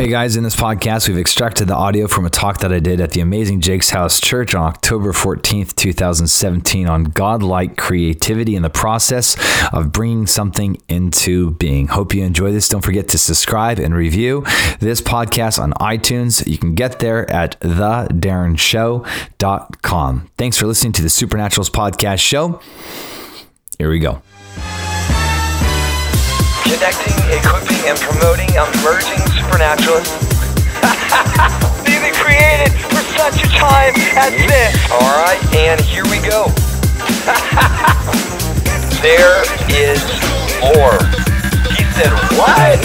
Hey guys, in this podcast, we've extracted the audio from a talk that I did at the amazing Jake's House Church on October 14th, 2017, on godlike creativity in the process of bringing something into being. Hope you enjoy this. Don't forget to subscribe and review this podcast on iTunes. You can get there at thedarrenshow.com. Thanks for listening to the Supernaturals Podcast Show. Here we go connecting, equipping, and promoting emerging supernaturalists. Being created for such a time as this. All right, and here we go. there is more. He said, what?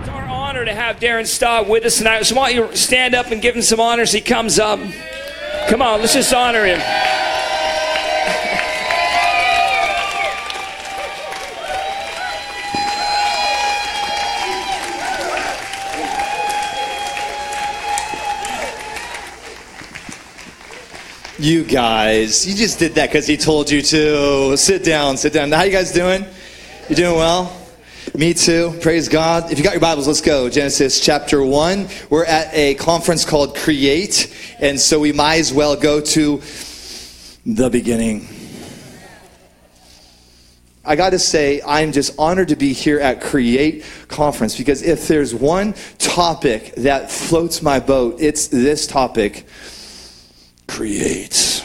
It's our honor to have Darren Stott with us tonight. So why don't you stand up and give him some honors? he comes up. Come on, let's just honor him. You guys, you just did that because he told you to. Sit down, sit down. How you guys doing? You doing well? Me too. Praise God. If you got your Bibles, let's go. Genesis chapter 1. We're at a conference called Create, and so we might as well go to the beginning. I got to say, I'm just honored to be here at Create Conference because if there's one topic that floats my boat, it's this topic creates.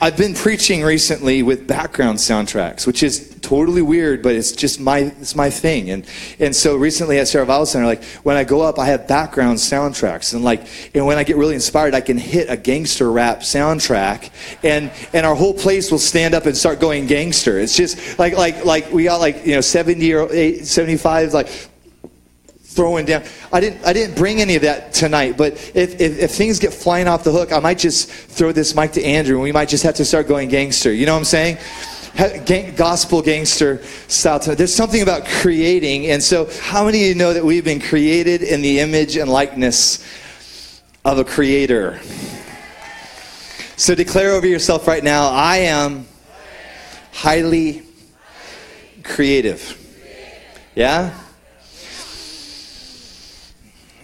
I've been preaching recently with background soundtracks, which is totally weird, but it's just my it's my thing. And and so recently at Seattle Revival Center, like when I go up, I have background soundtracks, and like and when I get really inspired, I can hit a gangster rap soundtrack, and and our whole place will stand up and start going gangster. It's just like like like we got like you know 70 or 75 like throwing down. I didn't, I didn't bring any of that tonight, but if, if, if, things get flying off the hook, I might just throw this mic to Andrew and we might just have to start going gangster. You know what I'm saying? Gospel gangster style. Tonight. There's something about creating. And so, how many of you know that we've been created in the image and likeness of a creator? So, declare over yourself right now I am highly creative. Yeah?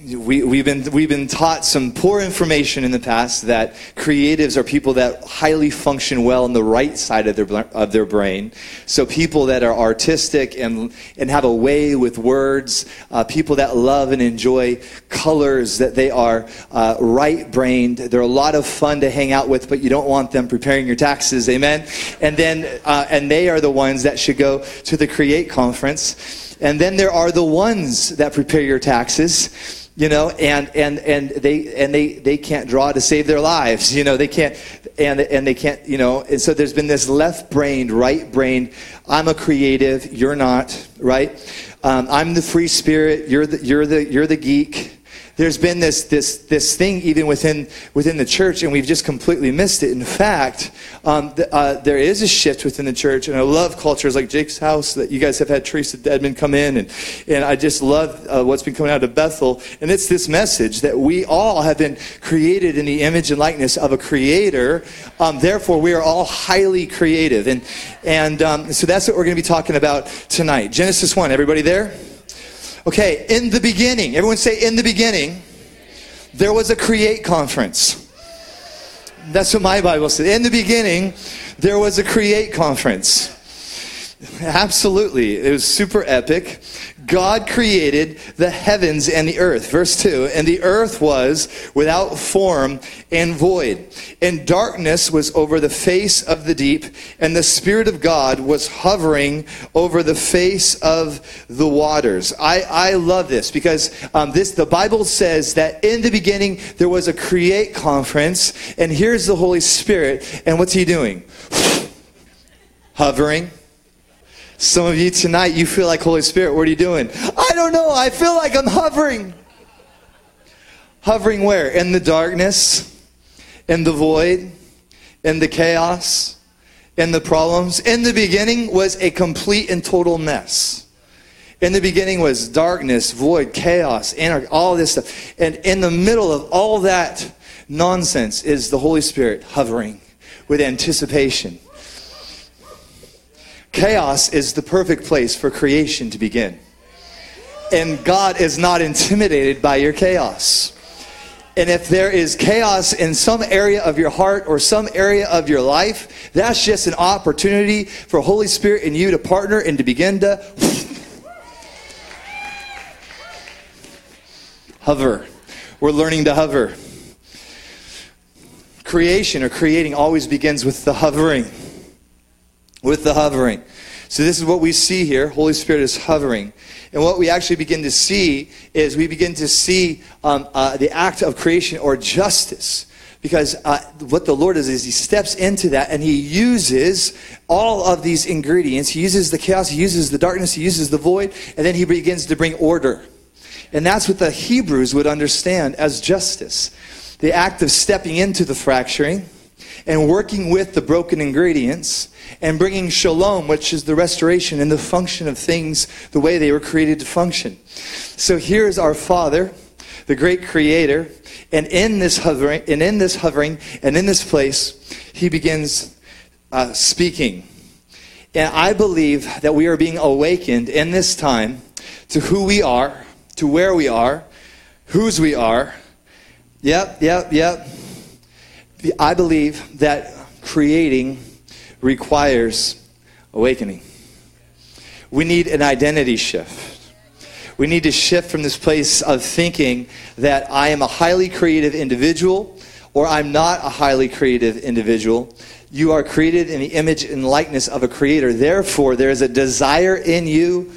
We, we've, been, we've been taught some poor information in the past that creatives are people that highly function well on the right side of their, of their brain. So, people that are artistic and, and have a way with words, uh, people that love and enjoy colors, that they are uh, right brained. They're a lot of fun to hang out with, but you don't want them preparing your taxes. Amen? And then, uh, and they are the ones that should go to the Create conference. And then there are the ones that prepare your taxes you know and and and they and they they can't draw to save their lives you know they can't and and they can't you know and so there's been this left brained right brained i'm a creative you're not right? Um, i'm the free spirit you're the you're the you're the geek there's been this, this, this thing even within, within the church, and we've just completely missed it. In fact, um, the, uh, there is a shift within the church, and I love cultures like Jake's House that you guys have had Theresa Dedmon come in, and, and I just love uh, what's been coming out of Bethel. And it's this message that we all have been created in the image and likeness of a creator. Um, therefore, we are all highly creative. And, and um, so that's what we're going to be talking about tonight. Genesis 1. Everybody there? Okay, in the beginning, everyone say, in the beginning, there was a create conference. That's what my Bible says. In the beginning, there was a create conference. Absolutely. It was super epic. God created the heavens and the earth. Verse 2 And the earth was without form and void, and darkness was over the face of the deep, and the Spirit of God was hovering over the face of the waters. I, I love this because um, this the Bible says that in the beginning there was a create conference, and here's the Holy Spirit, and what's he doing? hovering some of you tonight, you feel like Holy Spirit. What are you doing? I don't know. I feel like I'm hovering. Hovering where? In the darkness, in the void, in the chaos, in the problems. In the beginning was a complete and total mess. In the beginning was darkness, void, chaos, anarchy, all this stuff. And in the middle of all that nonsense is the Holy Spirit hovering with anticipation Chaos is the perfect place for creation to begin. And God is not intimidated by your chaos. And if there is chaos in some area of your heart or some area of your life, that's just an opportunity for Holy Spirit and you to partner and to begin to hover. We're learning to hover. Creation or creating always begins with the hovering. With the hovering. So, this is what we see here. Holy Spirit is hovering. And what we actually begin to see is we begin to see um, uh, the act of creation or justice. Because uh, what the Lord does is He steps into that and He uses all of these ingredients. He uses the chaos, He uses the darkness, He uses the void, and then He begins to bring order. And that's what the Hebrews would understand as justice the act of stepping into the fracturing and working with the broken ingredients and bringing shalom, which is the restoration and the function of things the way they were created to function. So here's our Father, the great creator, and in this hovering, and in this hovering, and in this place, he begins uh, speaking. And I believe that we are being awakened in this time to who we are, to where we are, whose we are. Yep, yep, yep. I believe that creating requires awakening. We need an identity shift. We need to shift from this place of thinking that I am a highly creative individual or I'm not a highly creative individual. You are created in the image and likeness of a creator. Therefore, there is a desire in you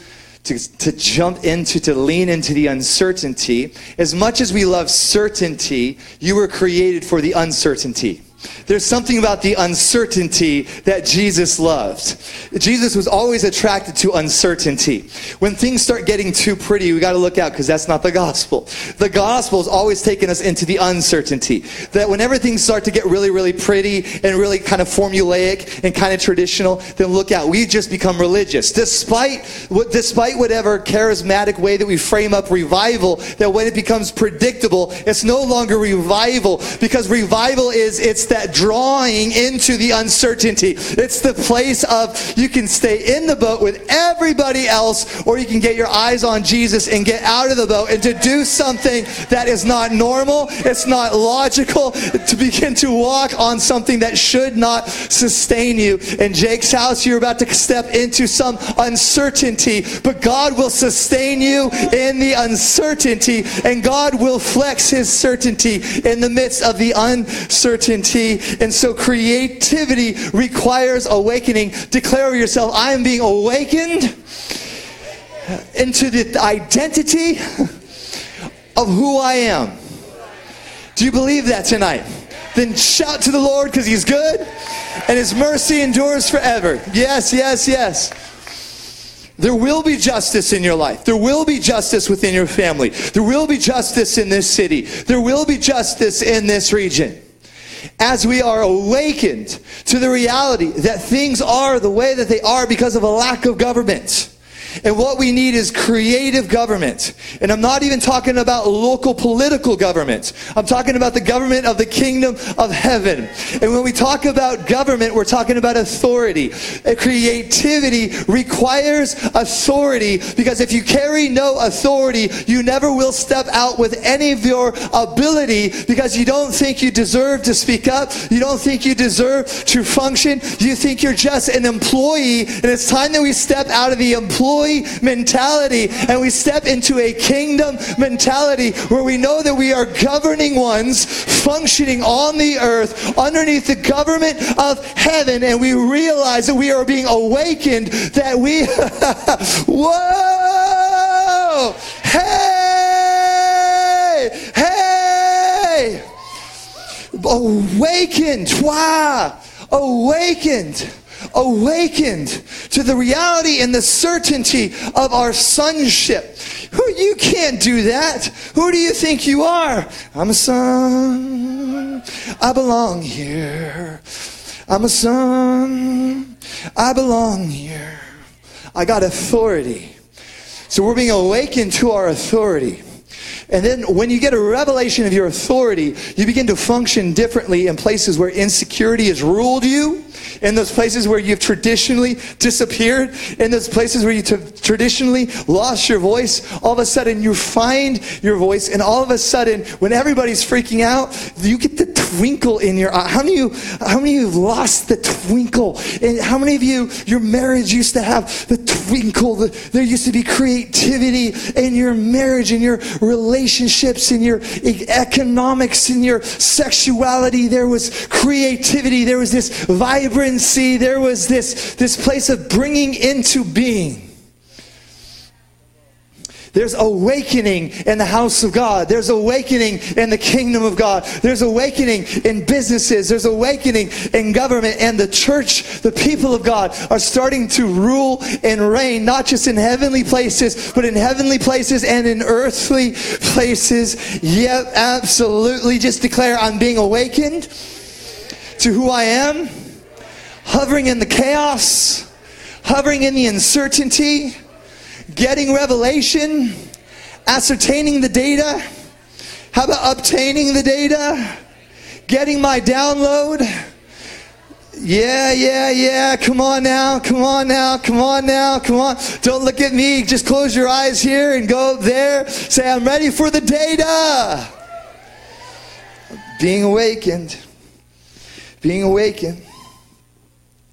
to, to jump into, to lean into the uncertainty. As much as we love certainty, you were created for the uncertainty. There's something about the uncertainty that Jesus loved. Jesus was always attracted to uncertainty. When things start getting too pretty, we got to look out because that's not the gospel. The gospel is always taking us into the uncertainty. That whenever things start to get really, really pretty and really kind of formulaic and kind of traditional, then look out. We just become religious. Despite what, despite whatever charismatic way that we frame up revival, that when it becomes predictable, it's no longer revival because revival is it's that drawing into the uncertainty. It's the place of you can stay in the boat with everybody else, or you can get your eyes on Jesus and get out of the boat and to do something that is not normal, it's not logical, to begin to walk on something that should not sustain you. In Jake's house, you're about to step into some uncertainty, but God will sustain you in the uncertainty, and God will flex his certainty in the midst of the uncertainty. And so creativity requires awakening. Declare yourself, I am being awakened into the identity of who I am. Do you believe that tonight? Then shout to the Lord because He's good and His mercy endures forever. Yes, yes, yes. There will be justice in your life. There will be justice within your family. There will be justice in this city. There will be justice in this region as we are awakened to the reality that things are the way that they are because of a lack of government. And what we need is creative government. And I'm not even talking about local political government. I'm talking about the government of the kingdom of heaven. And when we talk about government, we're talking about authority. Creativity requires authority because if you carry no authority, you never will step out with any of your ability because you don't think you deserve to speak up. You don't think you deserve to function. You think you're just an employee. And it's time that we step out of the employee mentality and we step into a kingdom mentality where we know that we are governing ones functioning on the earth underneath the government of heaven and we realize that we are being awakened that we whoa hey hey awakened wow awakened awakened to the reality and the certainty of our sonship. Who you can't do that. Who do you think you are? I'm a son. I belong here. I'm a son. I belong here. I got authority. So we're being awakened to our authority. And then when you get a revelation of your authority, you begin to function differently in places where insecurity has ruled you, in those places where you've traditionally disappeared, in those places where you t- traditionally lost your voice, all of a sudden you find your voice, and all of a sudden, when everybody's freaking out, you get the twinkle in your eye. How many of you, how many of you have lost the twinkle? And how many of you, your marriage used to have the twinkle? The, there used to be creativity in your marriage, in your relationships, in your economics, in your sexuality. There was creativity. There was this vibrancy. There was this, this place of bringing into being. There's awakening in the house of God. There's awakening in the kingdom of God. There's awakening in businesses. There's awakening in government. And the church, the people of God, are starting to rule and reign, not just in heavenly places, but in heavenly places and in earthly places. Yep, absolutely. Just declare I'm being awakened to who I am, hovering in the chaos, hovering in the uncertainty getting revelation, ascertaining the data. How about obtaining the data? Getting my download? Yeah, yeah, yeah. Come on now. Come on now. Come on now. Come on. Don't look at me. Just close your eyes here and go there. Say, I'm ready for the data. Being awakened. Being awakened.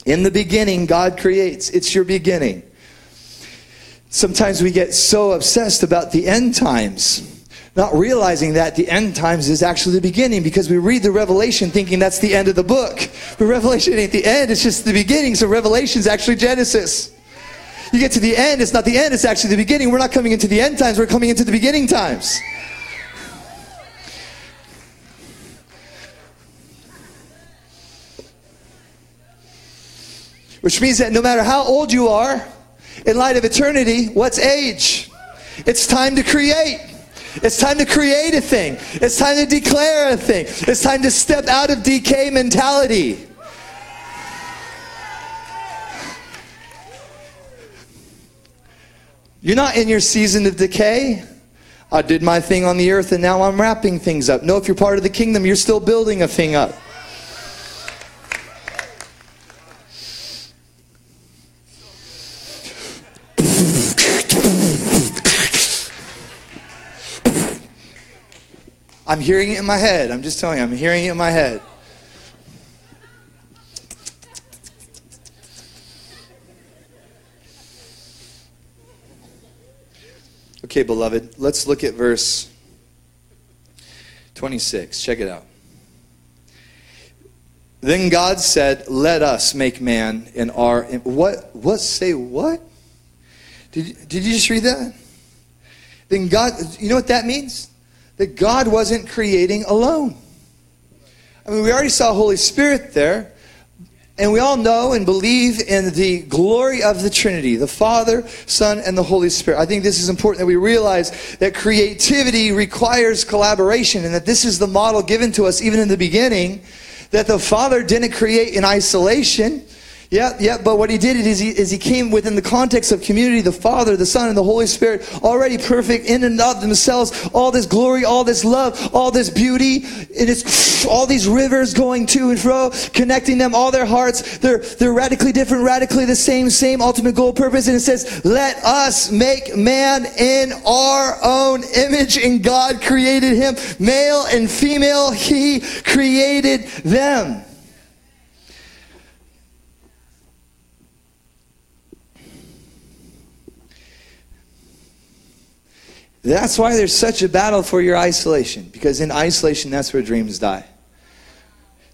In the beginning, God creates. It's your beginning. Sometimes we get so obsessed about the end times, not realizing that the end times is actually the beginning because we read the Revelation thinking that's the end of the book. But Revelation ain't the end, it's just the beginning. So Revelation is actually Genesis. You get to the end, it's not the end, it's actually the beginning. We're not coming into the end times, we're coming into the beginning times. Which means that no matter how old you are, in light of eternity, what's age? It's time to create. It's time to create a thing. It's time to declare a thing. It's time to step out of decay mentality. You're not in your season of decay. I did my thing on the earth and now I'm wrapping things up. No, if you're part of the kingdom, you're still building a thing up. I'm hearing it in my head. I'm just telling you, I'm hearing it in my head. Okay, beloved, let's look at verse 26. Check it out. Then God said, "Let us make man in our what what say what? Did did you just read that? Then God, you know what that means? That God wasn't creating alone. I mean, we already saw Holy Spirit there, and we all know and believe in the glory of the Trinity, the Father, Son, and the Holy Spirit. I think this is important that we realize that creativity requires collaboration and that this is the model given to us even in the beginning, that the Father didn't create in isolation. Yeah, yeah, but what he did is he, is he came within the context of community, the Father, the Son, and the Holy Spirit, already perfect in and of themselves. All this glory, all this love, all this beauty, and it's all these rivers going to and fro, connecting them, all their hearts. They're, they're radically different, radically the same, same ultimate goal, purpose. And it says, let us make man in our own image. And God created him, male and female, he created them. That's why there's such a battle for your isolation, because in isolation, that's where dreams die.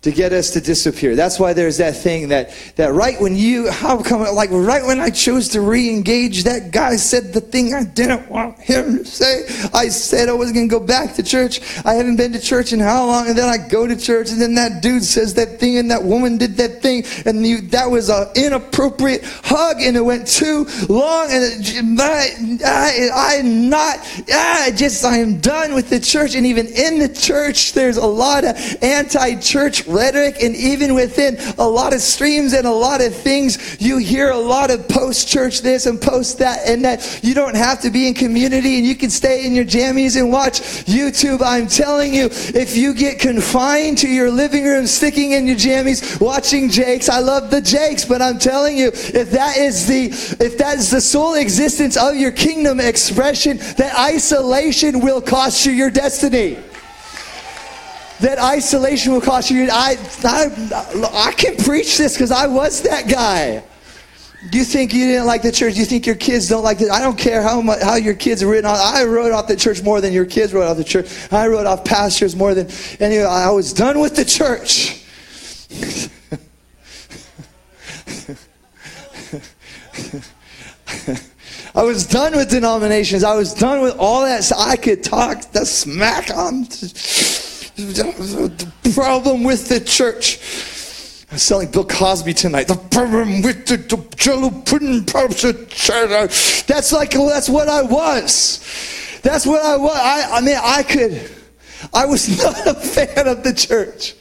To get us to disappear. That's why there's that thing that, that right when you, how come, like right when I chose to re engage, that guy said the thing I didn't want him to say. I said I was going to go back to church. I haven't been to church in how long? And then I go to church, and then that dude says that thing, and that woman did that thing, and you, that was an inappropriate hug, and it went too long, and it, I, I, I'm not, I just, I am done with the church, and even in the church, there's a lot of anti church rhetoric, and even within a lot of streams and a lot of things, you hear a lot of post church this and post that and that. You don't have to be in community and you can stay in your jammies and watch YouTube. I'm telling you, if you get confined to your living room, sticking in your jammies, watching Jakes, I love the Jakes, but I'm telling you, if that is the if that is the sole existence of your kingdom expression, that isolation will cost you your destiny that isolation will cost you. I, I, I can preach this because I was that guy. You think you didn't like the church? You think your kids don't like it? I don't care how much, how your kids are written off. I wrote off the church more than your kids wrote off the church. I wrote off pastors more than any. I was done with the church. I was done with denominations. I was done with all that. So I could talk the smack on the problem with the church. I was selling Bill Cosby tonight. The problem with the, the jello pudding That's like that's what I was. That's what I was. I, I mean, I could. I was not a fan of the church.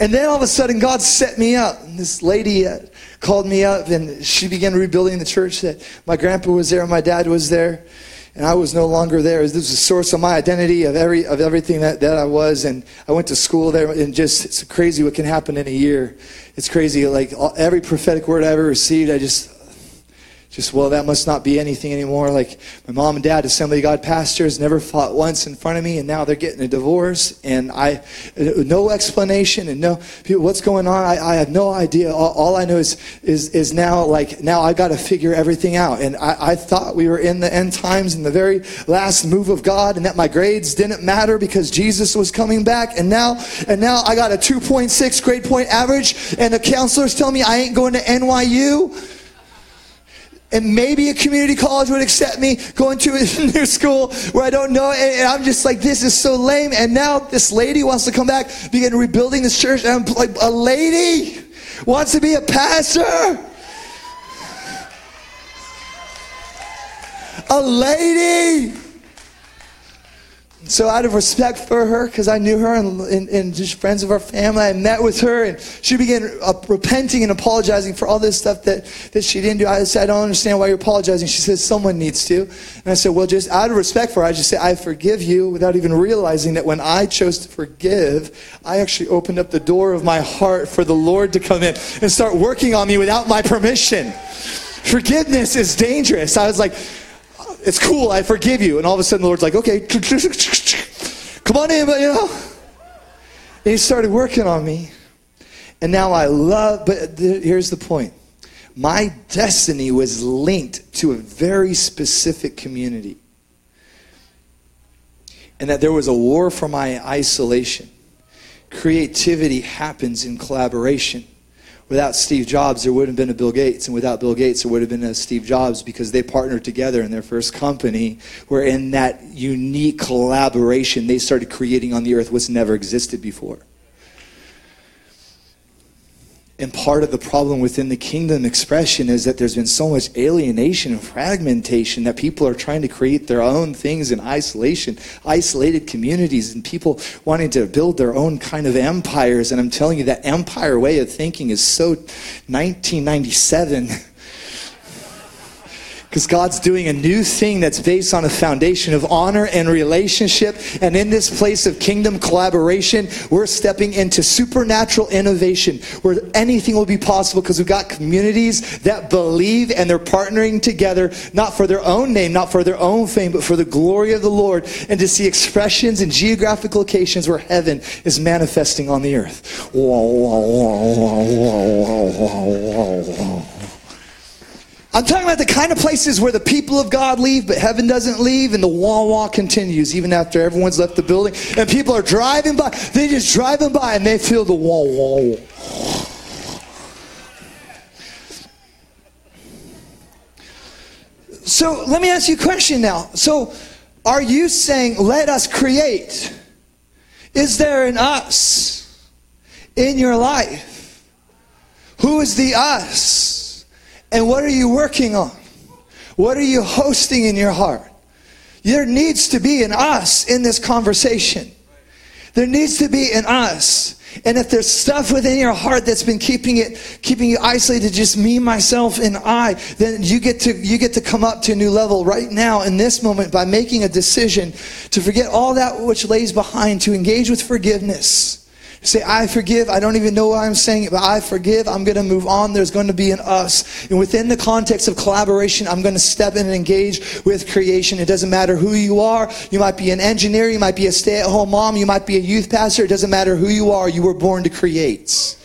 And then all of a sudden, God set me up. And this lady uh, called me up, and she began rebuilding the church. That my grandpa was there, my dad was there, and I was no longer there. This was the source of my identity, of every of everything that, that I was. And I went to school there, and just it's crazy what can happen in a year. It's crazy. Like every prophetic word I ever received, I just just well that must not be anything anymore. Like my mom and dad assembly god pastors never fought once in front of me and now they're getting a divorce and i no explanation and no what's going on? I, I have no idea. All, all, i know is is is now like now i got to figure everything out. And I, I thought we were in the end times in the very last move of god and that my grades didn't matter because jesus was coming back. And now and now i got a 2.6 grade point average and the counselors tell me i ain't going to nyu and maybe a community college would accept me going to a new school where I don't know. And I'm just like, this is so lame. And now this lady wants to come back, begin rebuilding this church. And I'm like, a lady wants to be a pastor. A lady so out of respect for her, because I knew her and, and, and, just friends of our family, I met with her and she began uh, repenting and apologizing for all this stuff that, that she didn't do. I said, I don't understand why you're apologizing. She says, someone needs to. And I said, well, just out of respect for her, I just say, I forgive you without even realizing that when I chose to forgive, I actually opened up the door of my heart for the Lord to come in and start working on me without my permission. Forgiveness is dangerous. I was like, it's cool, I forgive you. And all of a sudden the Lord's like, okay, come on in, but you know. And he started working on me. And now I love, but here's the point. My destiny was linked to a very specific community. And that there was a war for my isolation. Creativity happens in collaboration. Without Steve Jobs, there wouldn't have been a Bill Gates. And without Bill Gates, there would have been a Steve Jobs because they partnered together in their first company, where in that unique collaboration, they started creating on the earth what's never existed before. And part of the problem within the kingdom expression is that there's been so much alienation and fragmentation that people are trying to create their own things in isolation, isolated communities, and people wanting to build their own kind of empires. And I'm telling you, that empire way of thinking is so 1997. Because God's doing a new thing that's based on a foundation of honor and relationship. And in this place of kingdom collaboration, we're stepping into supernatural innovation where anything will be possible because we've got communities that believe and they're partnering together, not for their own name, not for their own fame, but for the glory of the Lord and to see expressions in geographic locations where heaven is manifesting on the earth. I'm talking about the kind of places where the people of God leave, but heaven doesn't leave, and the wah wah continues even after everyone's left the building. And people are driving by, they just driving by and they feel the wah wah. So let me ask you a question now. So are you saying, let us create? Is there an us in your life? Who is the us? And what are you working on? What are you hosting in your heart? There needs to be an us in this conversation. There needs to be in us. And if there's stuff within your heart that's been keeping it, keeping you isolated, just me, myself, and I, then you get to you get to come up to a new level right now in this moment by making a decision to forget all that which lays behind, to engage with forgiveness. Say, I forgive. I don't even know why I'm saying it, but I forgive. I'm going to move on. There's going to be an us. And within the context of collaboration, I'm going to step in and engage with creation. It doesn't matter who you are. You might be an engineer. You might be a stay at home mom. You might be a youth pastor. It doesn't matter who you are. You were born to create.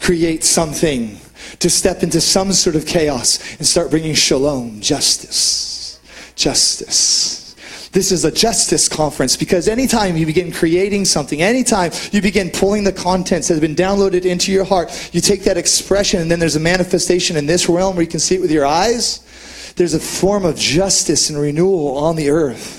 Create something. To step into some sort of chaos and start bringing shalom, justice. Justice. This is a justice conference because anytime you begin creating something, anytime you begin pulling the contents that have been downloaded into your heart, you take that expression and then there's a manifestation in this realm where you can see it with your eyes. There's a form of justice and renewal on the earth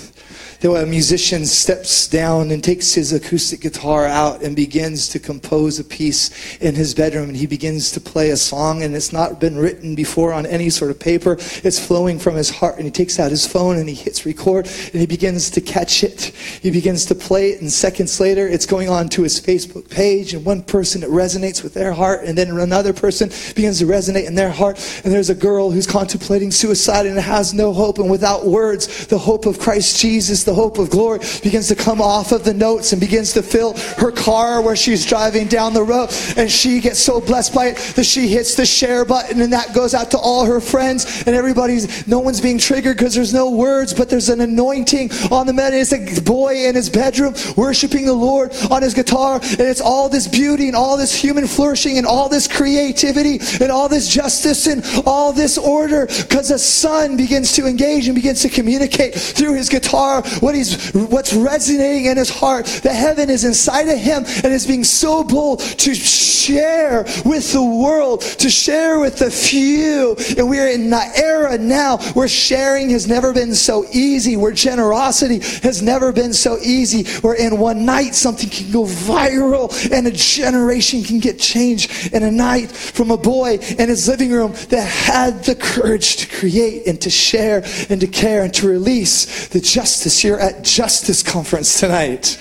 that a musician steps down and takes his acoustic guitar out and begins to compose a piece in his bedroom. And he begins to play a song and it's not been written before on any sort of paper. It's flowing from his heart and he takes out his phone and he hits record and he begins to catch it. He begins to play it and seconds later it's going on to his facebook page and one person it resonates with their heart and then another person begins to resonate in their heart. And there's a girl who's contemplating suicide and has no hope and without words the hope of christ jesus the hope of glory begins to come off of the notes and begins to fill her car where she's driving down the road. And she gets so blessed by it that she hits the share button and that goes out to all her friends and everybody's, no one's being triggered because there's no words, but there's an anointing on the man. It's a boy in his bedroom worshiping the Lord on his guitar. And it's all this beauty and all this human flourishing and all this creativity and all this justice and all this order because the son begins to engage and begins to communicate through his guitar what he's what's resonating in his heart. The heaven is inside of him and is being so bold to share with the world, to share with the few. And we're in an era now where sharing has never been so easy, where generosity has never been so easy, where in one night something can go viral and a generation can get changed in a night from a boy in his living room that had the courage to create and to share and to care and to release the justice here at Justice Conference tonight.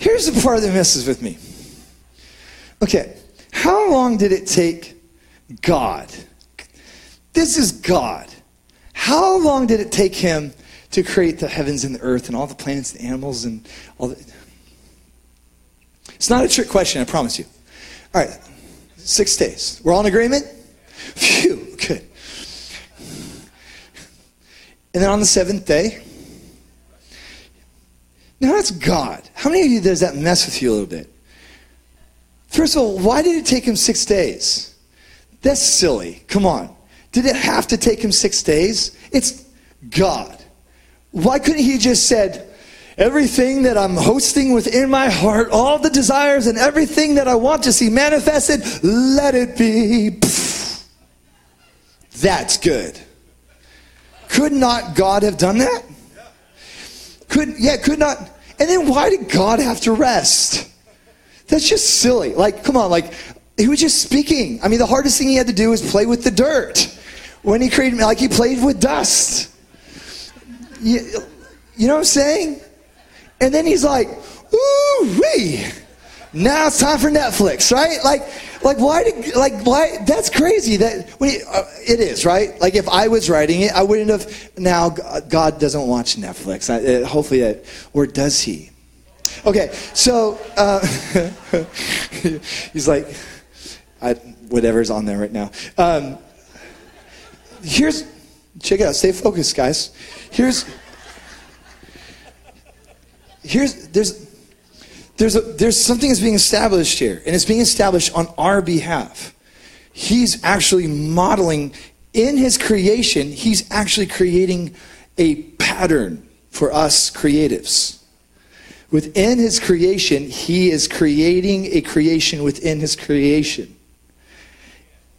Here's the part that messes with me. Okay, how long did it take God? This is God. How long did it take him to create the heavens and the earth and all the planets and animals and all the. It's not a trick question, I promise you. All right, six days. We're all in agreement? Phew, good. And then on the seventh day, now that's God. How many of you does that mess with you a little bit? First of all, why did it take him six days? That's silly. Come on. Did it have to take him six days? It's God. Why couldn't he just said, everything that I'm hosting within my heart, all the desires and everything that I want to see manifested, let it be. That's good. Could not God have done that? Could yeah, could not. And then why did God have to rest? That's just silly. Like, come on, like he was just speaking. I mean, the hardest thing he had to do was play with the dirt. When he created me. like he played with dust. You, you know what I'm saying? And then he's like, ooh wee. Now it's time for Netflix, right? Like, like why did, like why? That's crazy. That he, uh, it is right. Like if I was writing it, I wouldn't have. Now God doesn't watch Netflix. I, uh, hopefully, or does he? Okay, so uh, he's like, I, whatever's on there right now. Um, here's, check it out. Stay focused, guys. Here's, here's, there's there's, a, there's something that's being established here, and it's being established on our behalf. He's actually modeling in his creation, he's actually creating a pattern for us creatives. Within his creation, he is creating a creation within his creation.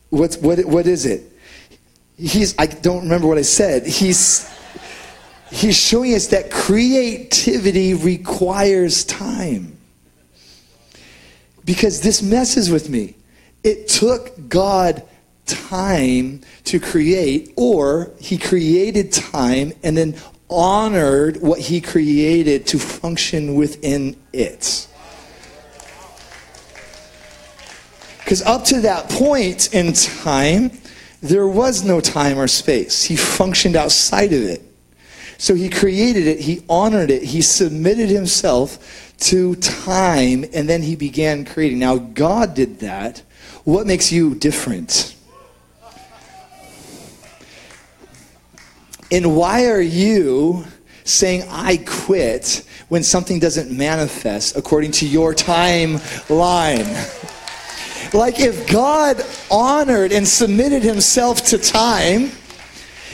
What's, what, what is it? He's, I don't remember what I said. He's, he's showing us that creativity requires time because this messes with me. It took God time to create, or He created time, and then honored what he created to function within it. Because up to that point in time, there was no time or space. He functioned outside of it. So he created it, he honored it, he submitted himself to time, and then he began creating. Now, God did that. What makes you different? And why are you saying, I quit when something doesn't manifest according to your timeline? like, if God honored and submitted himself to time,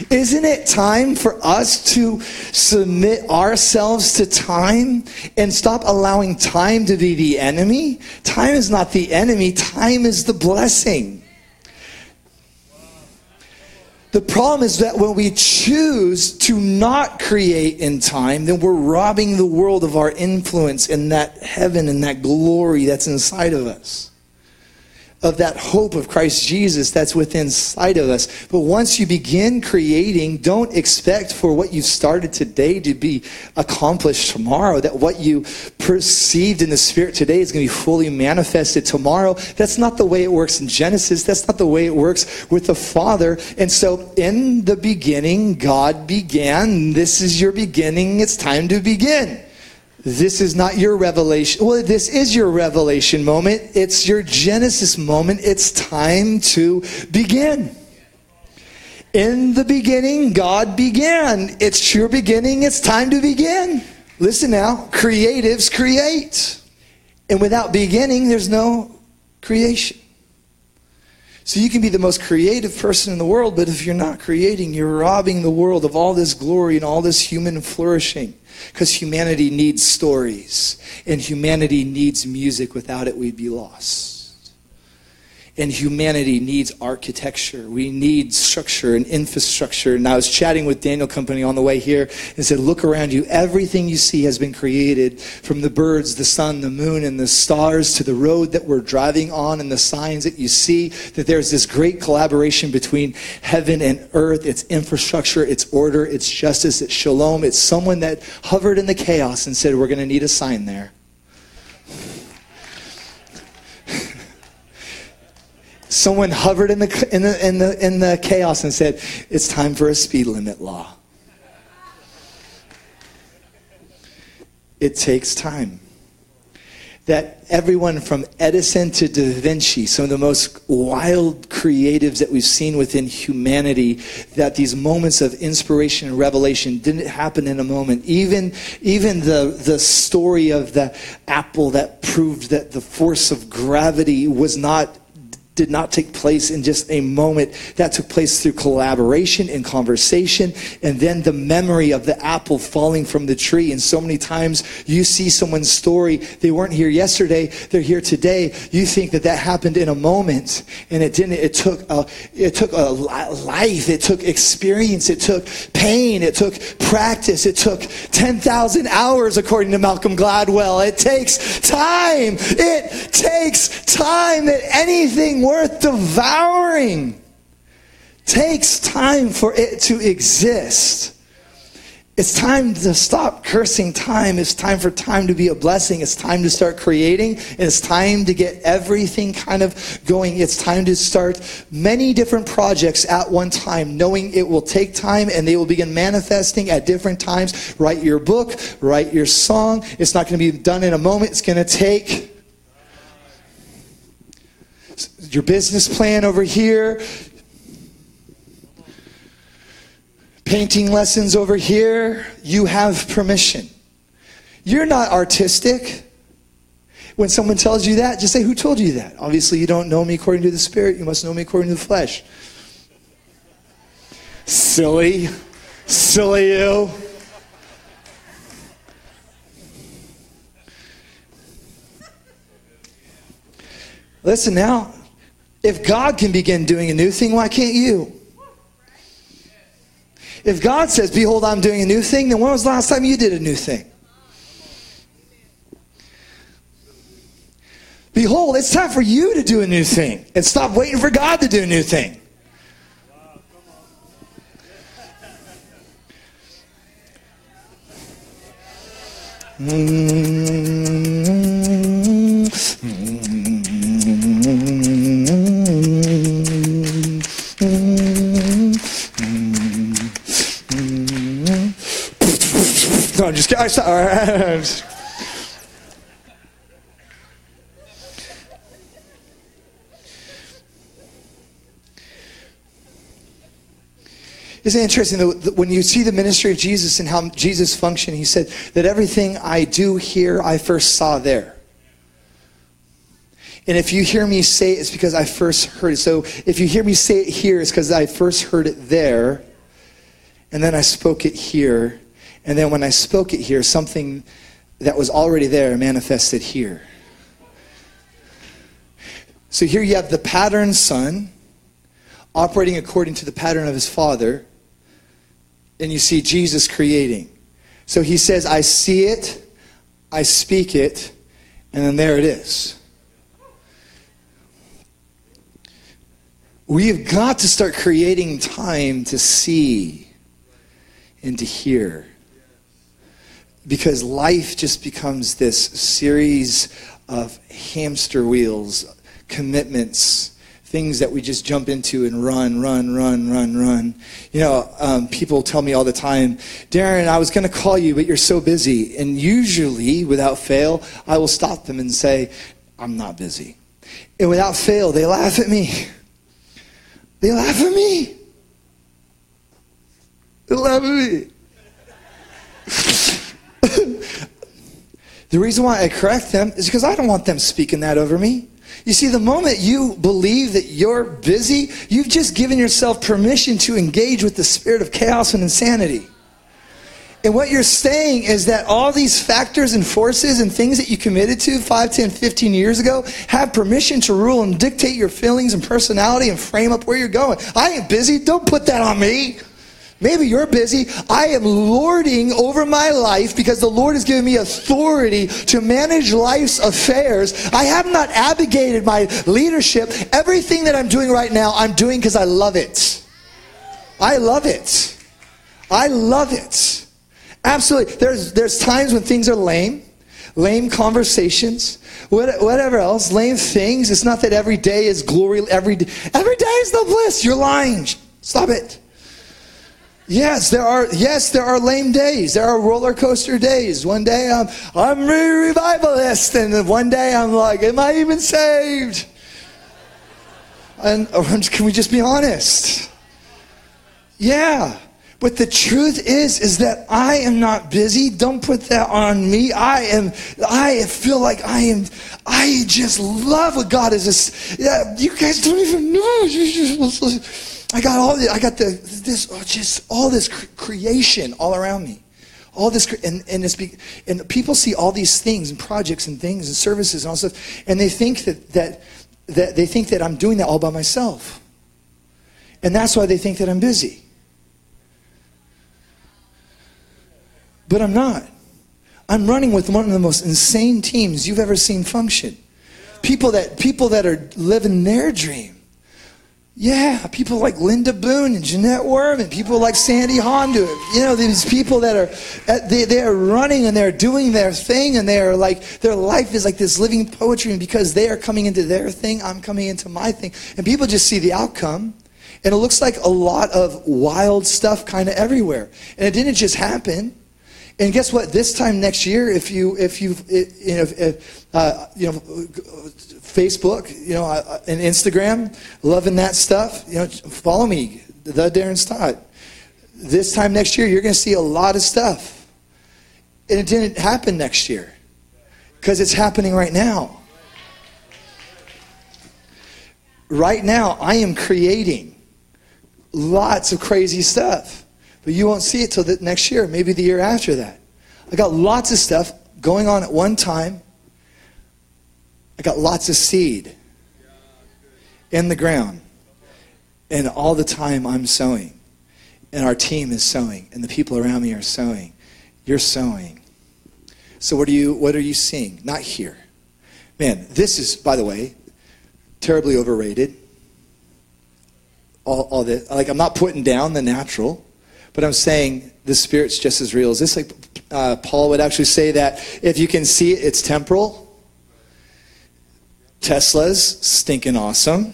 isn't it time for us to submit ourselves to time and stop allowing time to be the enemy? Time is not the enemy, time is the blessing. The problem is that when we choose to not create in time, then we're robbing the world of our influence and that heaven and that glory that's inside of us of that hope of Christ Jesus that's within sight of us. But once you begin creating, don't expect for what you started today to be accomplished tomorrow. That what you perceived in the Spirit today is going to be fully manifested tomorrow. That's not the way it works in Genesis. That's not the way it works with the Father. And so in the beginning, God began. This is your beginning. It's time to begin. This is not your revelation. Well, this is your revelation moment. It's your Genesis moment. It's time to begin. In the beginning, God began. It's your beginning. It's time to begin. Listen now creatives create. And without beginning, there's no creation. So you can be the most creative person in the world, but if you're not creating, you're robbing the world of all this glory and all this human flourishing. Because humanity needs stories, and humanity needs music. Without it, we'd be lost. And humanity needs architecture. We need structure and infrastructure. And I was chatting with Daniel Company on the way here and said, Look around you. Everything you see has been created from the birds, the sun, the moon, and the stars to the road that we're driving on and the signs that you see. That there's this great collaboration between heaven and earth. It's infrastructure, it's order, it's justice, it's shalom. It's someone that hovered in the chaos and said, We're going to need a sign there. Someone hovered in the, in, the, in, the, in the chaos and said, It's time for a speed limit law. It takes time. That everyone from Edison to Da Vinci, some of the most wild creatives that we've seen within humanity, that these moments of inspiration and revelation didn't happen in a moment. Even, even the, the story of the apple that proved that the force of gravity was not did not take place in just a moment. That took place through collaboration and conversation, and then the memory of the apple falling from the tree. And so many times you see someone's story, they weren't here yesterday, they're here today. You think that that happened in a moment, and it didn't. It took a, it took a life, it took experience, it took pain, it took practice, it took 10,000 hours, according to Malcolm Gladwell. It takes time. It takes time that anything worth devouring takes time for it to exist. It's time to stop cursing time. It's time for time to be a blessing. It's time to start creating. It's time to get everything kind of going. It's time to start many different projects at one time, knowing it will take time and they will begin manifesting at different times. Write your book, write your song. It's not going to be done in a moment. It's going to take your business plan over here, painting lessons over here, you have permission. You're not artistic. When someone tells you that, just say, Who told you that? Obviously, you don't know me according to the Spirit, you must know me according to the flesh. Silly. Silly you. Listen now, if God can begin doing a new thing, why can't you? If God says, Behold, I'm doing a new thing, then when was the last time you did a new thing? Behold, it's time for you to do a new thing and stop waiting for God to do a new thing. Mm. No, I'm just kidding. I all right. Isn't it interesting that when you see the ministry of Jesus and how Jesus functioned, he said that everything I do here, I first saw there. And if you hear me say it, it's because I first heard it. So if you hear me say it here, it's because I first heard it there, and then I spoke it here. And then when I spoke it here, something that was already there manifested here. So here you have the pattern son operating according to the pattern of his father, and you see Jesus creating. So he says, I see it, I speak it, and then there it is. We've got to start creating time to see and to hear. Because life just becomes this series of hamster wheels, commitments, things that we just jump into and run, run, run, run, run. You know, um, people tell me all the time, Darren, I was going to call you, but you're so busy. And usually, without fail, I will stop them and say, I'm not busy. And without fail, they laugh at me. They laugh at me. They laugh at me. The reason why I correct them is because I don't want them speaking that over me. You see, the moment you believe that you're busy, you've just given yourself permission to engage with the spirit of chaos and insanity. And what you're saying is that all these factors and forces and things that you committed to 5, 10, 15 years ago have permission to rule and dictate your feelings and personality and frame up where you're going. I ain't busy. Don't put that on me. Maybe you're busy. I am lording over my life because the Lord has given me authority to manage life's affairs. I have not abdicated my leadership. Everything that I'm doing right now, I'm doing because I love it. I love it. I love it. Absolutely. There's, there's times when things are lame, lame conversations, whatever else, lame things. It's not that every day is glory. Every, every day is the bliss. You're lying. Stop it. Yes, there are. Yes, there are lame days. There are roller coaster days. One day I'm I'm a revivalist, and one day I'm like, Am I even saved? And oh, or can we just be honest? Yeah. But the truth is, is that I am not busy. Don't put that on me. I am. I feel like I am. I just love what God is. Yeah, you guys don't even know. I got all. The, I got the this. oh, just all this cre- creation all around me. All this, cre- and and, it's be, and people see all these things and projects and things and services and all stuff, and they think that that that they think that I'm doing that all by myself, and that's why they think that I'm busy. But I'm not. I'm running with one of the most insane teams you've ever seen function. People that people that are living their dream. Yeah, people like Linda Boone and Jeanette Worm and people like Sandy Honda. You know, these people that are they, they are running and they're doing their thing and they are like their life is like this living poetry and because they are coming into their thing, I'm coming into my thing. And people just see the outcome. And it looks like a lot of wild stuff kind of everywhere. And it didn't just happen. And guess what? This time next year, if you if you you know if, uh, you know Facebook, you know, uh, and Instagram, loving that stuff, you know, follow me, the Darren Stott. This time next year, you're going to see a lot of stuff, and it didn't happen next year because it's happening right now. Right now, I am creating lots of crazy stuff. But you won't see it till the next year, maybe the year after that. I got lots of stuff going on at one time. I got lots of seed in the ground. And all the time I'm sowing. And our team is sowing. And the people around me are sowing. You're sowing. So what are you what are you seeing? Not here. Man, this is, by the way, terribly overrated. All, all this. Like I'm not putting down the natural. But I'm saying the Spirit's just as real. Is this like uh, Paul would actually say that if you can see it, it's temporal? Tesla's stinking awesome.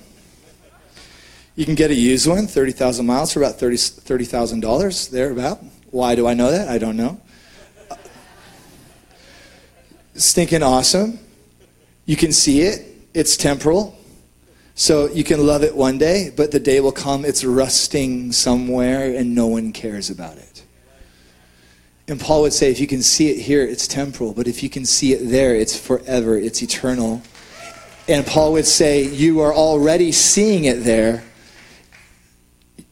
You can get a used one, 30,000 miles for about $30,000, $30, there about. Why do I know that? I don't know. Stinking awesome. You can see it, it's temporal. So you can love it one day, but the day will come, it's rusting somewhere and no one cares about it. And Paul would say, if you can see it here, it's temporal, but if you can see it there, it's forever, it's eternal. And Paul would say, You are already seeing it there.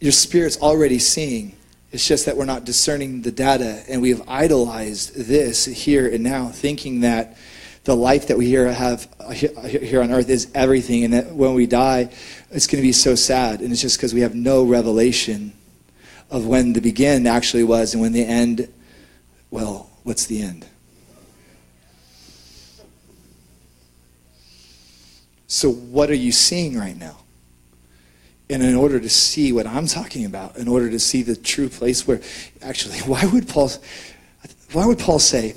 Your spirit's already seeing. It's just that we're not discerning the data, and we have idolized this here and now, thinking that the life that we here have uh, uh, here on earth is everything, and that when we die, it's going to be so sad. And it's just because we have no revelation of when the begin actually was and when the end, well, what's the end? So, what are you seeing right now? And in order to see what I'm talking about, in order to see the true place where, actually, why would Paul, why would Paul say,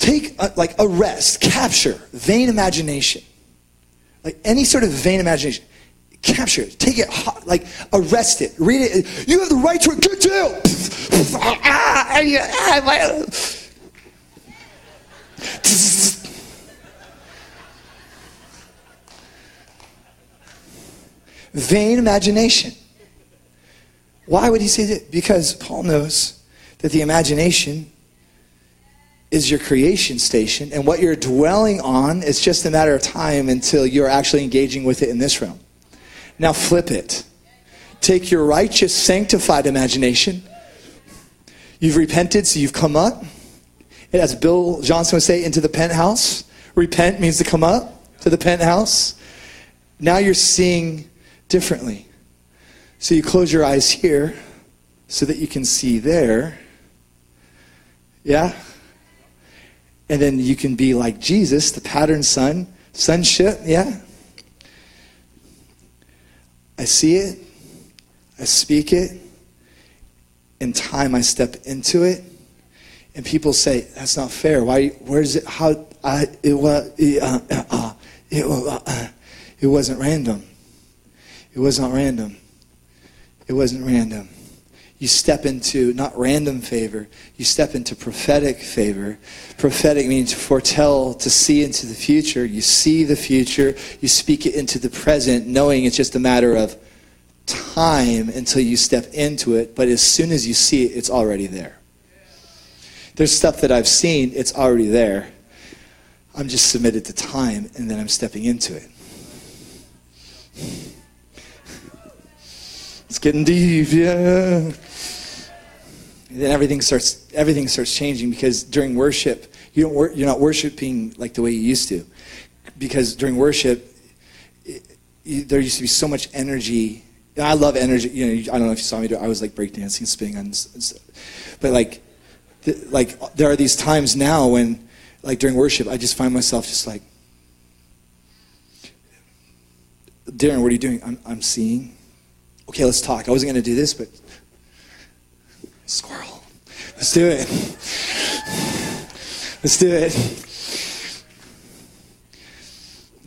take a, like arrest, capture, vain imagination, like any sort of vain imagination, capture it, take it, hot, like arrest it, read it. You have the right to it. Get down. Ah, ah, vain imagination. Why would he say that? Because Paul knows that the imagination is your creation station, and what you're dwelling on is just a matter of time until you're actually engaging with it in this realm. Now flip it. Take your righteous, sanctified imagination. You've repented, so you've come up. As Bill Johnson would say, into the penthouse. Repent means to come up to the penthouse. Now you're seeing differently. So you close your eyes here so that you can see there. Yeah? And then you can be like Jesus, the pattern son, sonship. Yeah? I see it, I speak it. In time, I step into it. And people say, that's not fair. Why, where's it, how, I, it, was, uh, uh, it, uh, it wasn't random. It was not random. It wasn't random. You step into not random favor, you step into prophetic favor. Prophetic means to foretell, to see into the future. You see the future, you speak it into the present, knowing it's just a matter of time until you step into it. But as soon as you see it, it's already there. There's stuff that I've seen, it's already there. I'm just submitted to time, and then I'm stepping into it. It's getting deep, yeah. Then everything starts everything starts changing because during worship you don't wor- you're not worshiping like the way you used to. Because during worship it, there used to be so much energy. And I love energy you know I don't know if you saw me do it I was like breakdancing spinning on but like the, like there are these times now when like during worship I just find myself just like Darren what are you doing? I'm, I'm seeing. Okay, let's talk. I wasn't going to do this, but squirrel. Let's do it. Let's do it.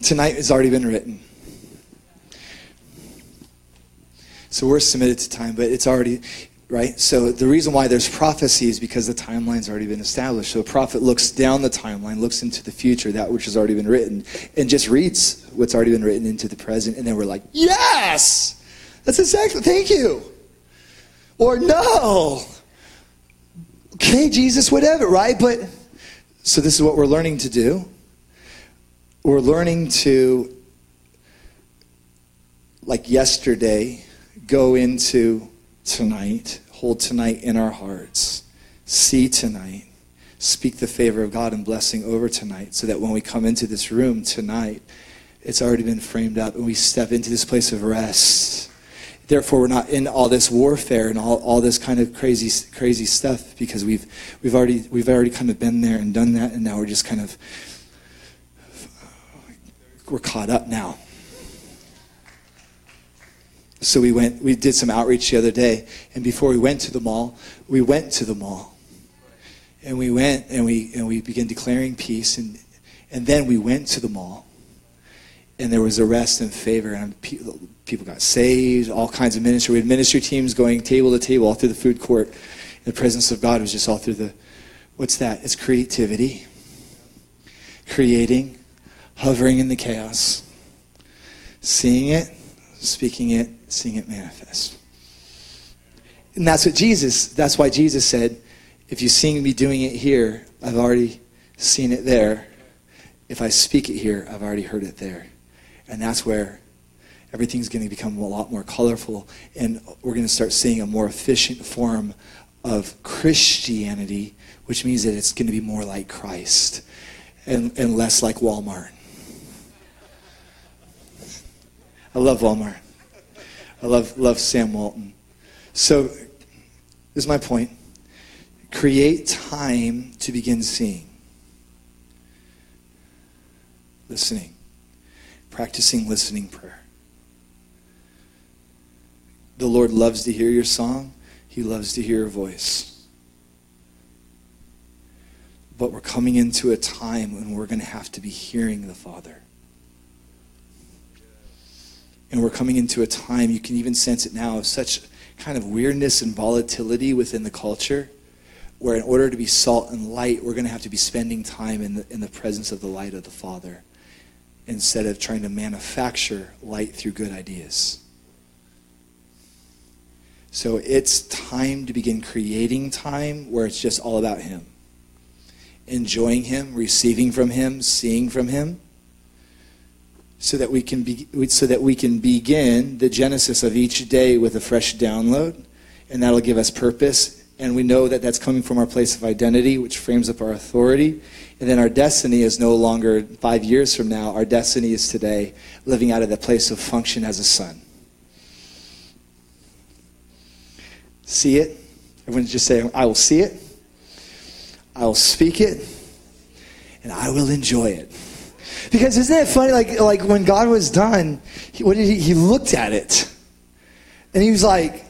Tonight has already been written. So we're submitted to time, but it's already, right? So the reason why there's prophecy is because the timeline's already been established. So a prophet looks down the timeline, looks into the future, that which has already been written, and just reads what's already been written into the present, and then we're like, yes! That's exactly, thank you. Or no. Okay, Jesus, whatever, right? But, so this is what we're learning to do. We're learning to, like yesterday, go into tonight, hold tonight in our hearts, see tonight, speak the favor of God and blessing over tonight, so that when we come into this room tonight, it's already been framed up and we step into this place of rest therefore we're not in all this warfare and all, all this kind of crazy crazy stuff because we've we've already we've already kind of been there and done that and now we're just kind of we're caught up now So we went, we did some outreach the other day, and before we went to the mall, we went to the mall. And we went and we and we began declaring peace and and then we went to the mall. And there was arrest and favor and people, people got saved, all kinds of ministry. We had ministry teams going table to table all through the food court. The presence of God was just all through the what's that? It's creativity. Creating, hovering in the chaos, seeing it, speaking it, seeing it manifest. And that's what Jesus, that's why Jesus said, if you see me doing it here, I've already seen it there. If I speak it here, I've already heard it there. And that's where everything's going to become a lot more colorful, and we're going to start seeing a more efficient form of Christianity, which means that it's going to be more like Christ and, and less like Walmart. I love Walmart. I love, love Sam Walton. So, this is my point. Create time to begin seeing, listening, practicing listening prayer. The Lord loves to hear your song, He loves to hear your voice. But we're coming into a time when we're going to have to be hearing the Father. And we're coming into a time, you can even sense it now, of such kind of weirdness and volatility within the culture, where in order to be salt and light, we're going to have to be spending time in the, in the presence of the light of the Father instead of trying to manufacture light through good ideas. So it's time to begin creating time where it's just all about Him. Enjoying Him, receiving from Him, seeing from Him so that we can be, so that we can begin the genesis of each day with a fresh download and that'll give us purpose and we know that that's coming from our place of identity which frames up our authority. And then our destiny is no longer 5 years from now. Our destiny is today living out of the place of function as a son. See it? Everyone just say I will see it. I will speak it. And I will enjoy it. Because isn't it funny? Like, like when God was done, he, what did he, he looked at it. And he was like,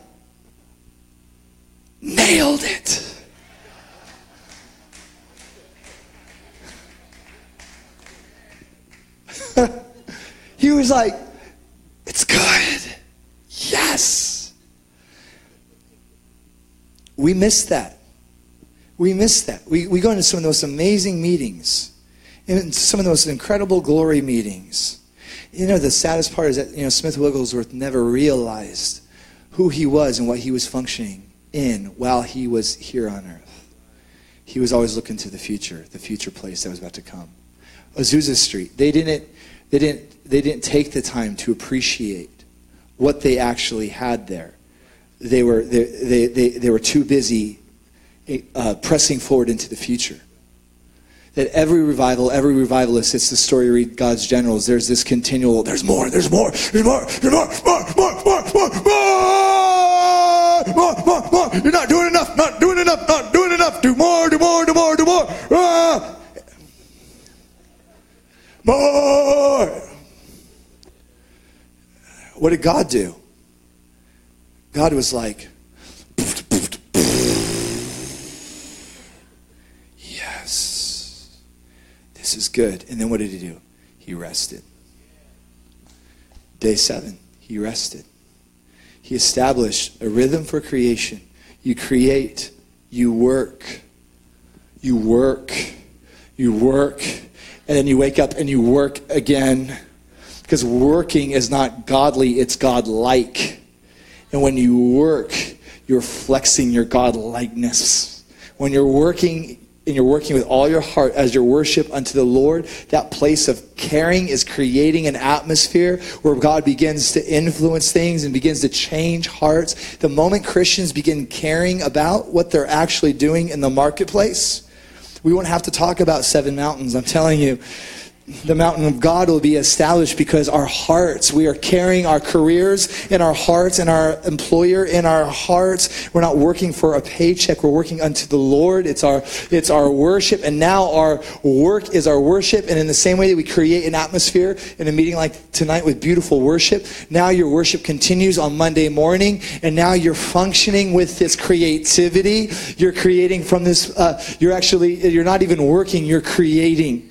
nailed it. he was like, it's good. Yes. We miss that. We miss that. We, we go into some of those amazing meetings in some of those incredible glory meetings. You know, the saddest part is that, you know, Smith Wigglesworth never realized who he was and what he was functioning in while he was here on earth. He was always looking to the future, the future place that was about to come. Azusa Street, they didn't, they didn't, they didn't take the time to appreciate what they actually had there. They were, they, they, they, they were too busy uh, pressing forward into the future that every revival, every revivalist, it's the story read God's generals. There's this continual, there's more, there's more, there's more, there's more, more, more, more, more, more, more, more. You're not doing enough, not doing enough, not doing enough. Do more, do more, do more, do more. Ah. More. What did God do? God was like, yes, This is good. And then what did he do? He rested. Day seven, he rested. He established a rhythm for creation. You create, you work, you work, you work, and then you wake up and you work again. Because working is not godly, it's God-like. And when you work, you're flexing your God-likeness. When you're working, and you're working with all your heart as your worship unto the Lord, that place of caring is creating an atmosphere where God begins to influence things and begins to change hearts. The moment Christians begin caring about what they're actually doing in the marketplace, we won't have to talk about seven mountains. I'm telling you, the mountain of God will be established because our hearts, we are carrying our careers in our hearts and our employer in our hearts. We're not working for a paycheck. We're working unto the Lord. It's our, it's our worship. And now our work is our worship. And in the same way that we create an atmosphere in a meeting like tonight with beautiful worship, now your worship continues on Monday morning. And now you're functioning with this creativity. You're creating from this, uh, you're actually, you're not even working, you're creating.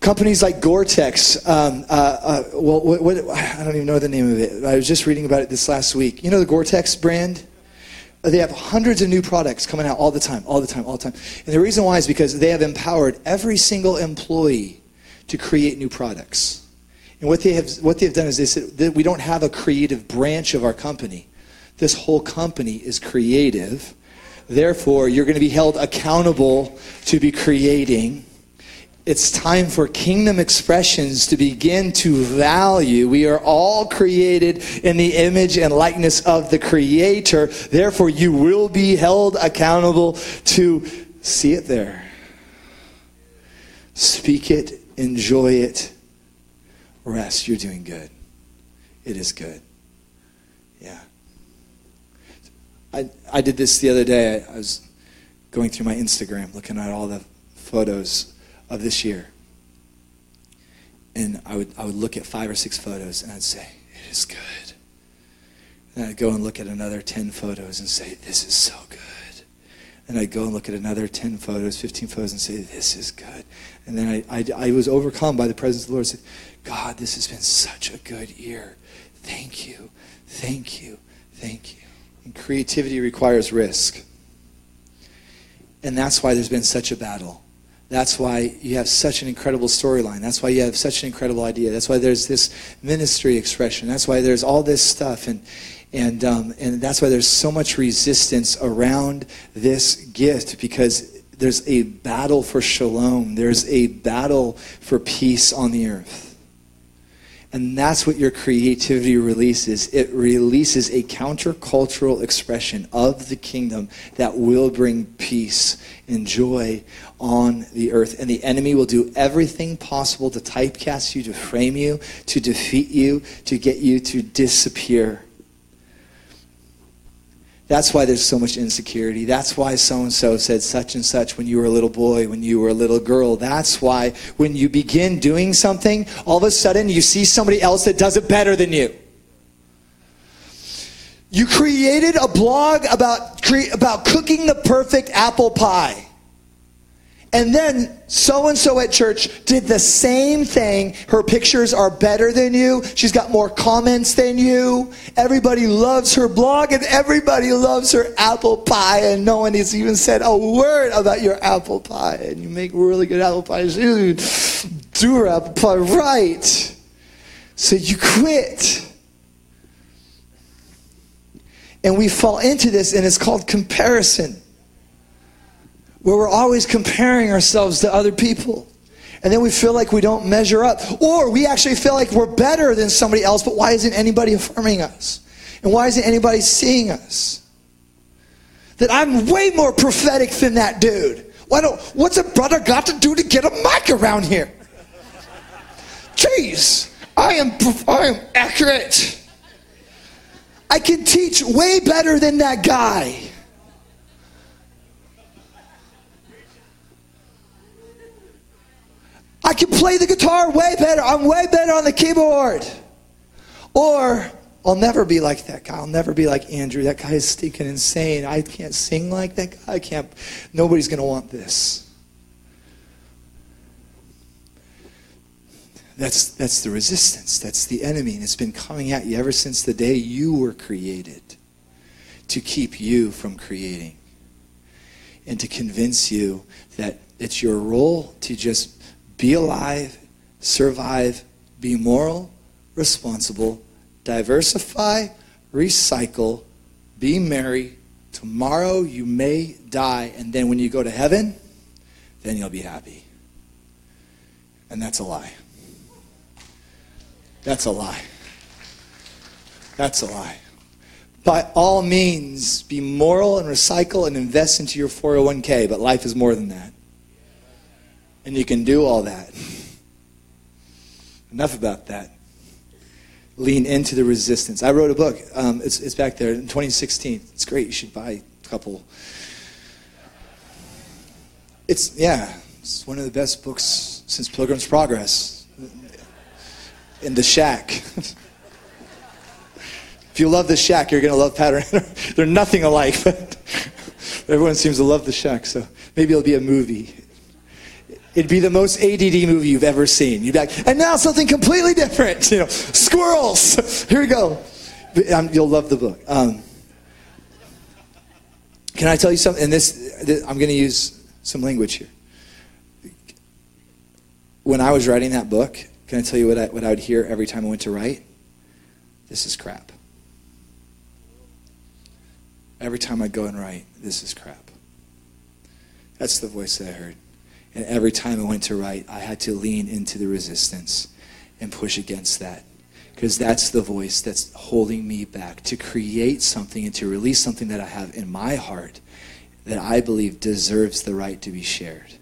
Companies like Gore-Tex, um, uh, uh, well, what, what, I don't even know the name of it. I was just reading about it this last week. You know the Gore-Tex brand? They have hundreds of new products coming out all the time, all the time, all the time. And the reason why is because they have empowered every single employee to create new products. And what they have, what they've done is they said we don't have a creative branch of our company. This whole company is creative. Therefore, you're going to be held accountable to be creating it's time for kingdom expressions to begin to value. We are all created in the image and likeness of the Creator. Therefore, you will be held accountable to see it there, speak it, enjoy it, rest. You're doing good. It is good. Yeah. I, I did this the other day. I, was going through my Instagram looking at all the photos of this year. And I would, I would look at five or six photos and I'd say, it is good. And I'd go and look at another 10 photos and say, this is so good. And I'd go and look at another 10 photos, 15 photos and say, this is good. And then I, I, I was overcome by the presence of the Lord. I said, God, this has been such a good year. Thank you, thank you, thank you. And creativity requires risk. And that's why there's been such a battle that's why you have such an incredible storyline. That's why you have such an incredible idea. That's why there's this ministry expression. That's why there's all this stuff. And, and, um, and that's why there's so much resistance around this gift because there's a battle for shalom. There's a battle for peace on the earth. And that's what your creativity releases. It releases a countercultural expression of the kingdom that will bring peace and joy on the earth. And the enemy will do everything possible to typecast you, to frame you, to defeat you, to get you to disappear. That's why there's so much insecurity. That's why so and so said such and such when you were a little boy, when you were a little girl. That's why when you begin doing something, all of a sudden you see somebody else that does it better than you. You created a blog about, about cooking the perfect apple pie. And then so and so at church did the same thing. Her pictures are better than you. She's got more comments than you. Everybody loves her blog and everybody loves her apple pie. And no one has even said a word about your apple pie. And you make really good apple pies. You do her apple pie right. So you quit. And we fall into this, and it's called comparison where we're always comparing ourselves to other people. And then we feel like we don't measure up. Or we actually feel like we're better than somebody else, but why isn't anybody affirming us? And why isn't anybody seeing us? That I'm way more prophetic than that dude. Why don't, what's a brother got to do to get a mic around here? Jeez, I am, I am accurate. I can teach way better than that guy. I can play the guitar way better. I'm way better on the keyboard. Or I'll never be like that guy. I'll never be like Andrew. That guy is stinking insane. I can't sing like that guy. I can't. Nobody's going to want this. That's, that's the resistance. That's the enemy. And it's been coming at you ever since the day you were created to keep you from creating and to convince you that it's your role to just be alive, survive, be moral, responsible, diversify, recycle, be merry. Tomorrow you may die, and then when you go to heaven, then you'll be happy. And that's a lie. That's a lie. That's a lie. By all means, be moral and recycle and invest into your 401k, but life is more than that. And you can do all that. enough about that. Lean into the resistance. I wrote a book. Um, it's, it's back there in 2016. It's great. You should buy a couple. It's, yeah, it's one of the best books since Pilgrim's Progress. In the Shack. if you love the Shack, you're going to love Pattern. They're nothing alike, but everyone seems to love the Shack, so maybe it'll be a movie. It'd be the most ADD movie you've ever seen. You'd be like, and now something completely different. You know, squirrels. Here we go. Um, you'll love the book. Um, can I tell you something? And this, this I'm going to use some language here. When I was writing that book, can I tell you what I, what I would hear every time I went to write? This is crap. Every time I go and write, this is crap. That's the voice that I heard. And every time I went to write, I had to lean into the resistance and push against that. Because that's the voice that's holding me back to create something and to release something that I have in my heart that I believe deserves the right to be shared.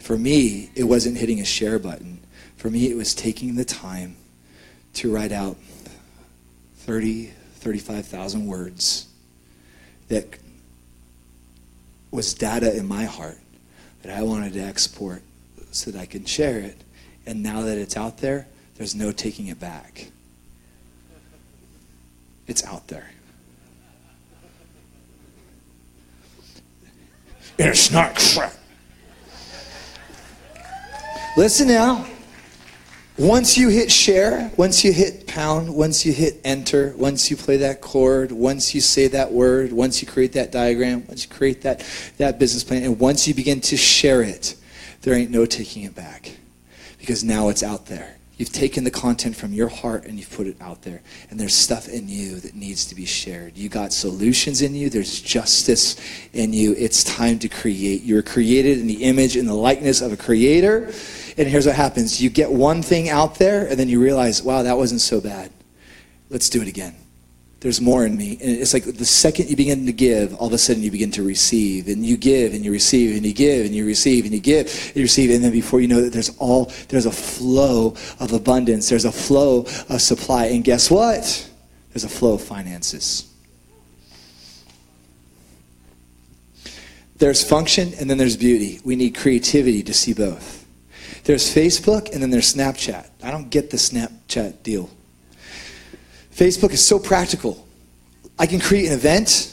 For me, it wasn't hitting a share button. For me, it was taking the time to write out 30, 35,000 words that was data in my heart that I wanted to export so that I can share it. And now that it's out there, there's no taking it back. It's out there. It's not crap. Listen now. Once you hit share, once you hit pound, once you hit enter, once you play that chord, once you say that word, once you create that diagram, once you create that, that business plan, and once you begin to share it, there ain't no taking it back. Because now it's out there. You've taken the content from your heart and you've put it out there. And there's stuff in you that needs to be shared. You got solutions in you, there's justice in you. It's time to create. You're created in the image and the likeness of a creator. And here's what happens you get one thing out there, and then you realize, wow, that wasn't so bad. Let's do it again. There's more in me. And it's like the second you begin to give, all of a sudden you begin to receive. And you give and you receive and you give and you receive and you give and you receive. And then before you know that there's all there's a flow of abundance. There's a flow of supply. And guess what? There's a flow of finances. There's function and then there's beauty. We need creativity to see both. There's Facebook and then there's Snapchat. I don't get the Snapchat deal. Facebook is so practical. I can create an event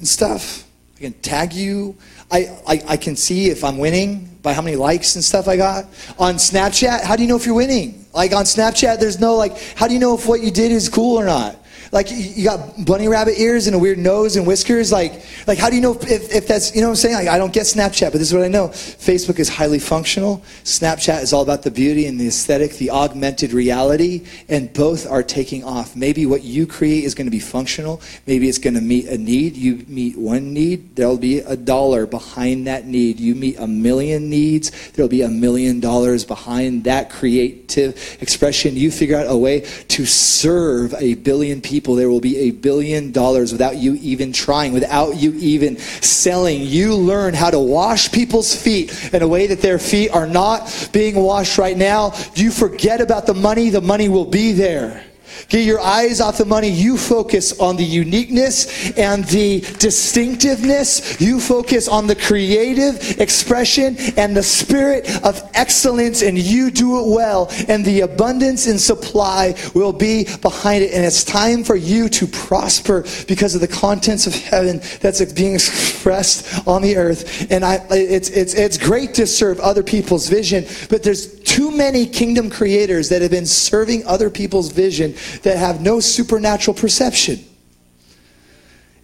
and stuff. I can tag you. I, I, I can see if I'm winning by how many likes and stuff I got. On Snapchat, how do you know if you're winning? Like on Snapchat, there's no like, how do you know if what you did is cool or not? Like you got bunny rabbit ears and a weird nose and whiskers. Like, like how do you know if, if that's, you know what I'm saying? Like, I don't get Snapchat, but this is what I know. Facebook is highly functional. Snapchat is all about the beauty and the aesthetic, the augmented reality, and both are taking off. Maybe what you create is going to be functional. Maybe it's going to meet a need. You meet one need, there'll be a dollar behind that need. You meet a million needs, there'll be a million dollars behind that creative expression. You figure out a way to serve a billion people people, there will be a billion dollars without you even trying, without you even selling. You learn how to wash people's feet in a way that their feet are not being washed right now. You forget about the money, the money will be there. Get your eyes off the money. You focus on the uniqueness and the distinctiveness. You focus on the creative expression and the spirit of excellence, and you do it well. And the abundance and supply will be behind it. And it's time for you to prosper because of the contents of heaven that's being expressed on the earth. And I, it's, it's, it's great to serve other people's vision, but there's too many kingdom creators that have been serving other people's vision that have no supernatural perception.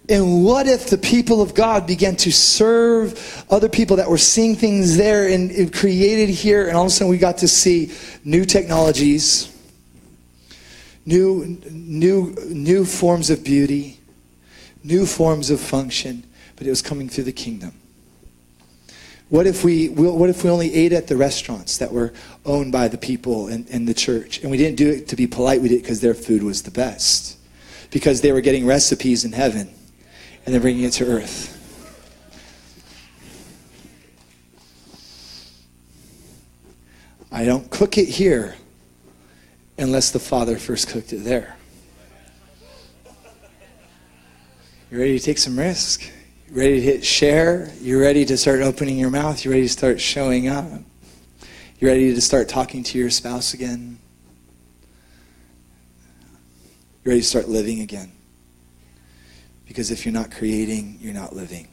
And what if the people of God began to serve other people that were seeing things there and, and created here, and all of a sudden we got to see new technologies, new, new, new forms of beauty, new forms of function, but it was coming through the kingdom. What if we, what if we only ate at the restaurants that were owned by the people in the church? And we didn't do it to be polite, we did it because their food was the best. Because they were getting recipes in heaven and then bringing it to earth. I don't cook it here. unless the Father first cooked it there. You ready to take some risk? Ready to hit share? You're ready to start opening your mouth? You're ready to start showing up? You're ready to start talking to your spouse again? You're ready to start living again? Because if you're not creating, you're not living.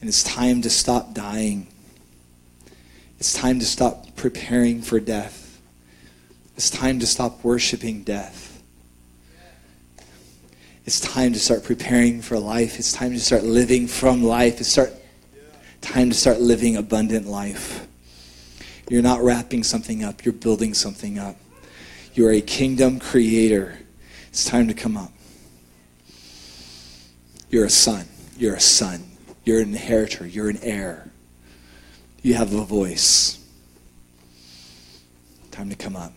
And it's time to stop dying. It's time to stop preparing for death. It's time to stop worshiping death. It's time to start preparing for life. It's time to start living from life. It's start, time to start living abundant life. You're not wrapping something up, you're building something up. You're a kingdom creator. It's time to come up. You're a son. You're a son. You're an inheritor. You're an heir. You have a voice. Time to come up.